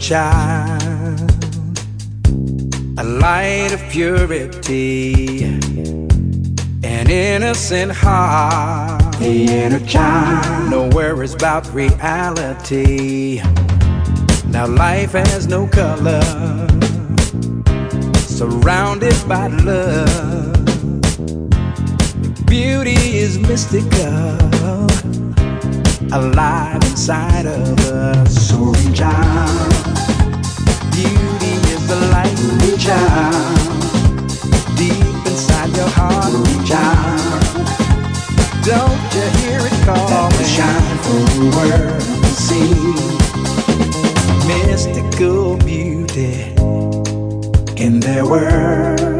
child, a light of purity, an innocent heart. The inner child, no worries about reality. Now life has no color, surrounded by love. Beauty is mystical alive inside of us. reach out. beauty is the light. Reach out, deep inside your heart. Reach out, don't you hear it calling? Let shine for the world to see. Mystical beauty in their world.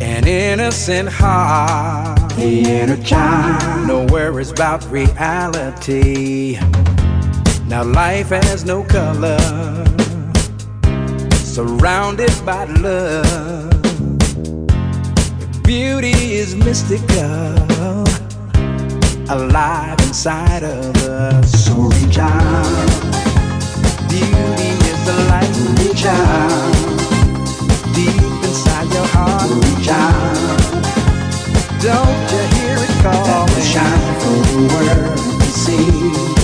an innocent heart, the inner child. No worries about reality. Now life has no color, surrounded by love. Beauty is mystical, alive inside of us. So reach out. Beauty is the light. Reach out Don't you hear it calling? Shine for the world to see.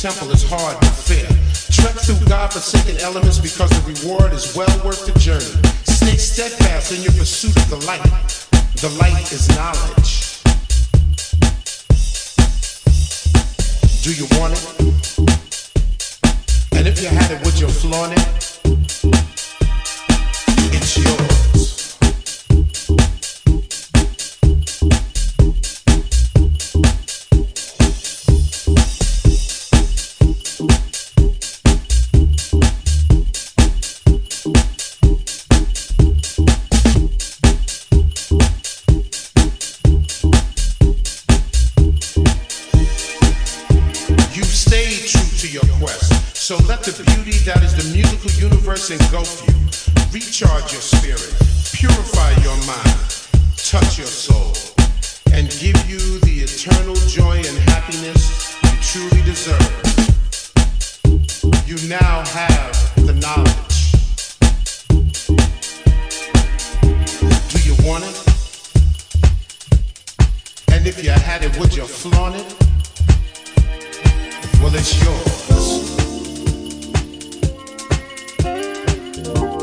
Temple is hard but fair. Trek through God-forsaken elements because the reward is well worth the journey. Stay steadfast in your pursuit of the light. The light is knowledge. Do you want it? And if you had it, would you flaunt it? It's yours. Universe engulf you. Recharge your spirit, purify your mind, touch your soul, and give you the eternal joy and happiness you truly deserve. You now have the knowledge. Do you want it? And if you had it, would you flaunt it? Well, it's yours. Bye.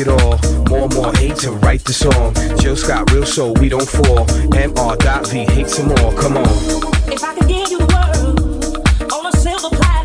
it all. More more hate to write the song. Jill Scott, real soul, we don't fall. MR.V, hate some more, come on. If I could give you the world on a silver platter.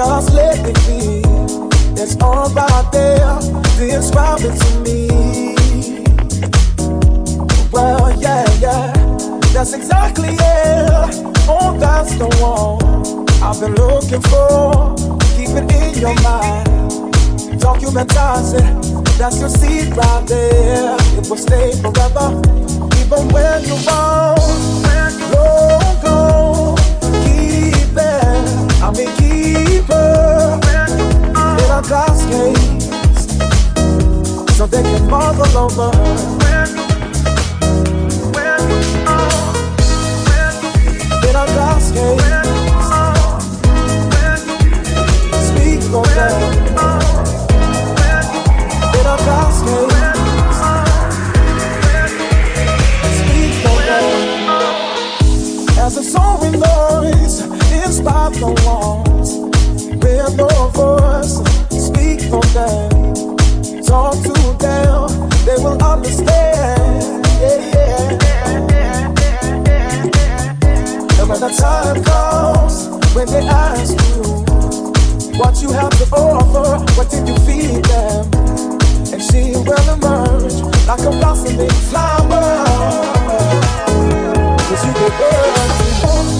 Just let me be. It's all right there. Describe it to me. Well, yeah, yeah. That's exactly it. Oh, that's the one I've been looking for. Keep it in your mind. Documentize it. That's your seed right there. It will stay forever. Even when you're wrong. It. I mean, keep it. In a glass case. So they can marvel over In a glass case. Speak for them. In a glass case. Speak for them. As a soaring noise, inspire the walls. With no voice, speak for them. Talk to them, they will understand. Yeah, yeah. And when the time comes, when they ask you what you have to offer, what did you feed them? And she will emerge like a blossoming flower. Cause you give birth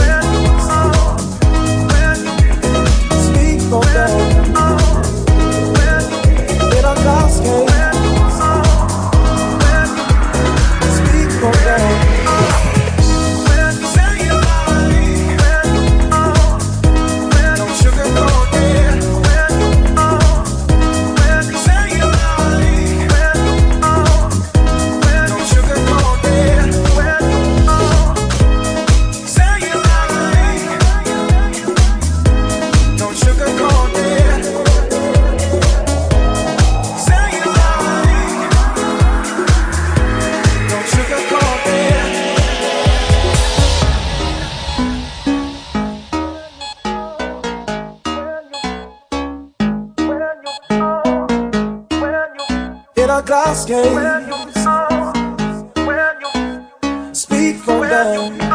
case. Speak for them.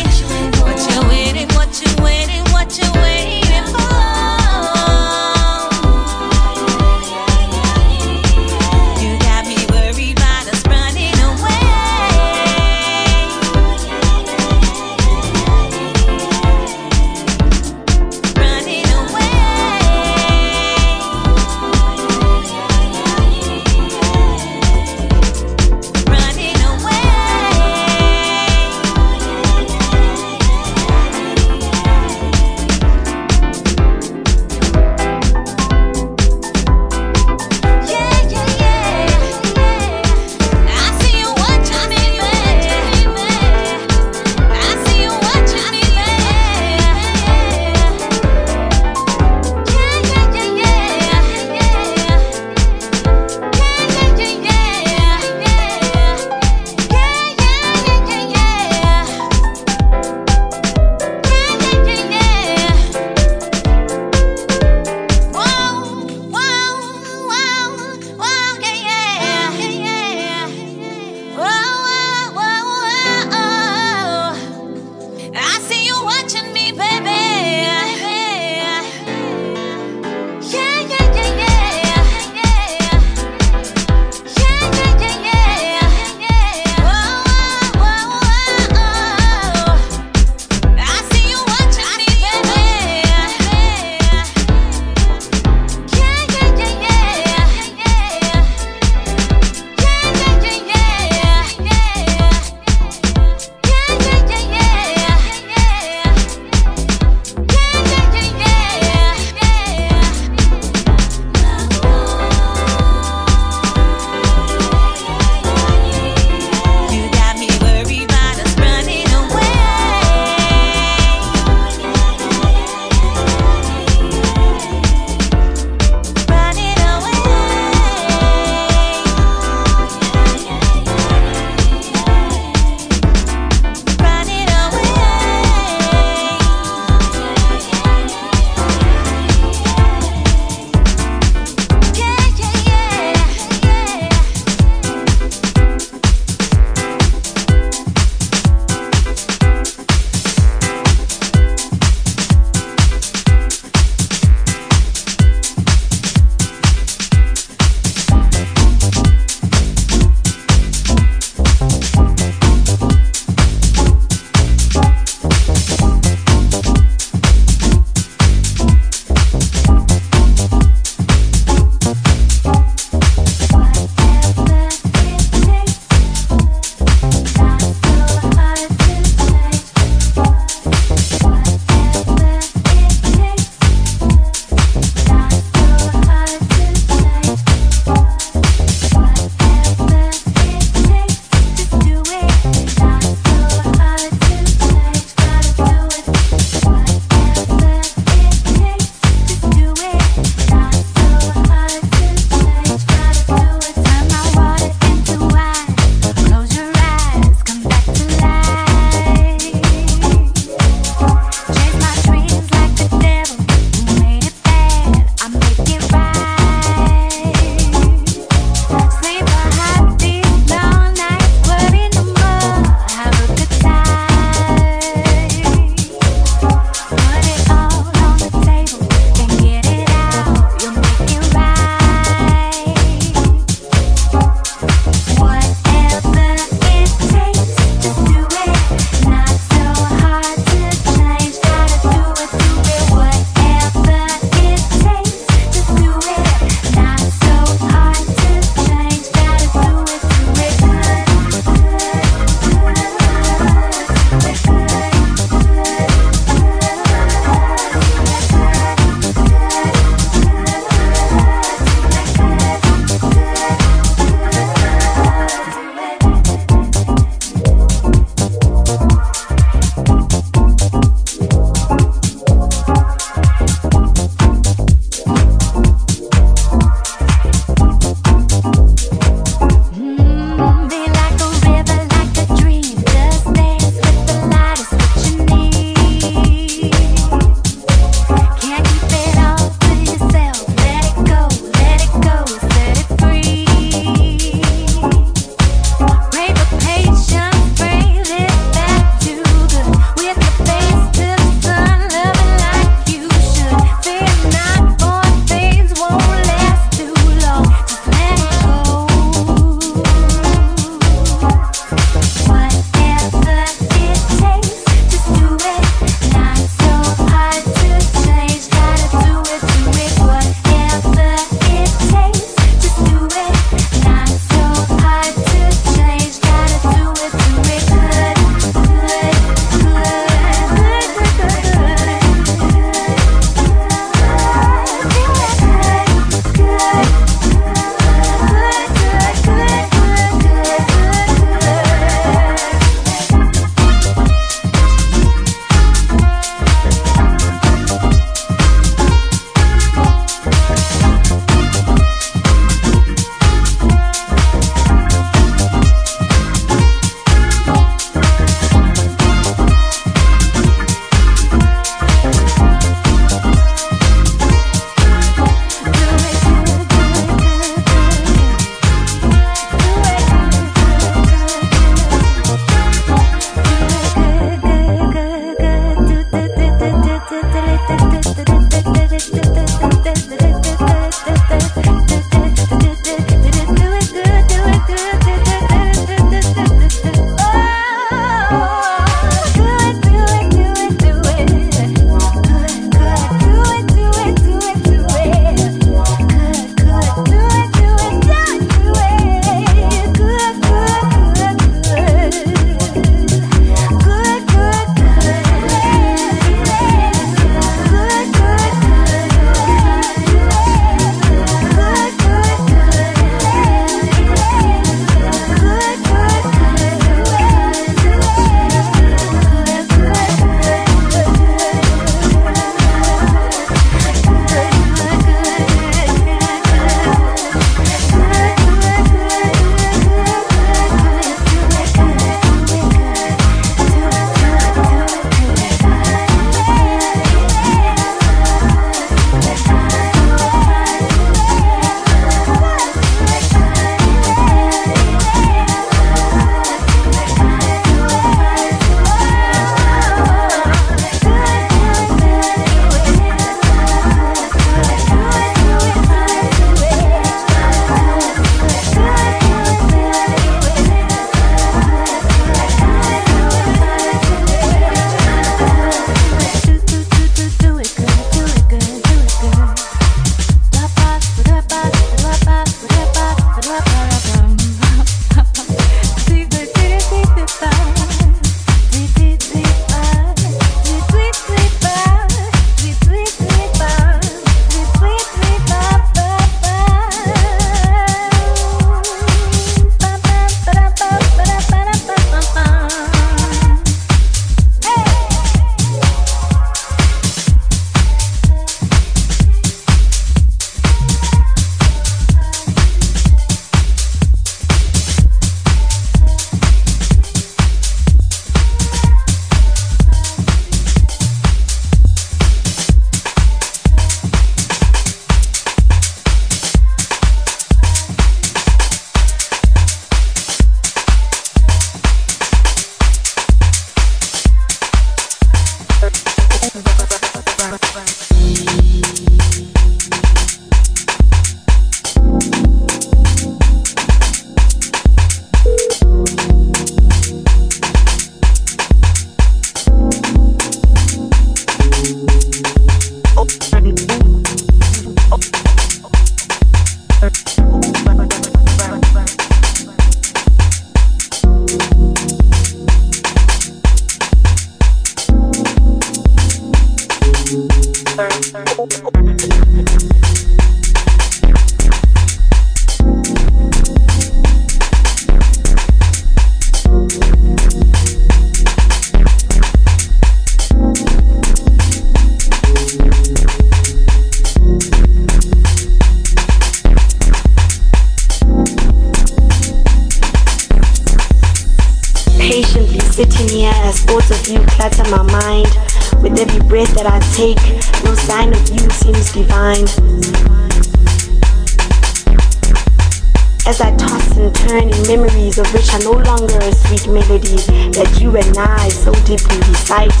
you and I so deeply recite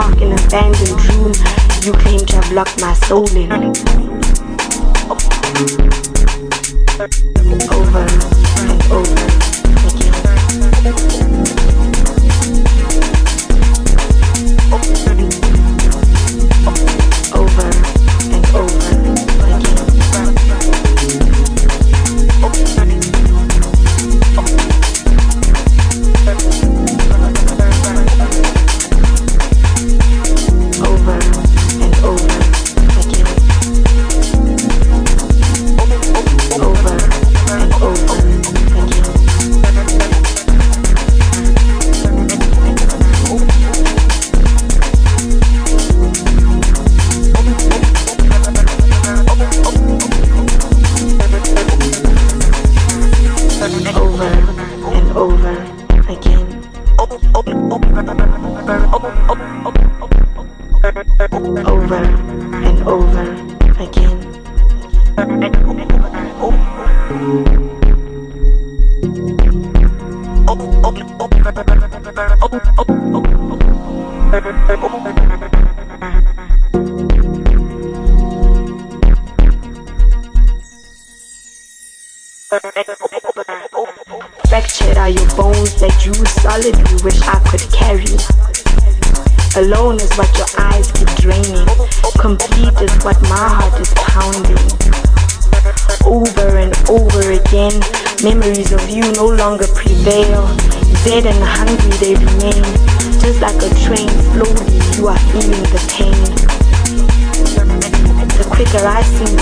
dark and abandoned room you claim to have locked my soul in. veil. Dead and hungry they remain. Just like a train, slowly you are feeling the pain. The quicker I seem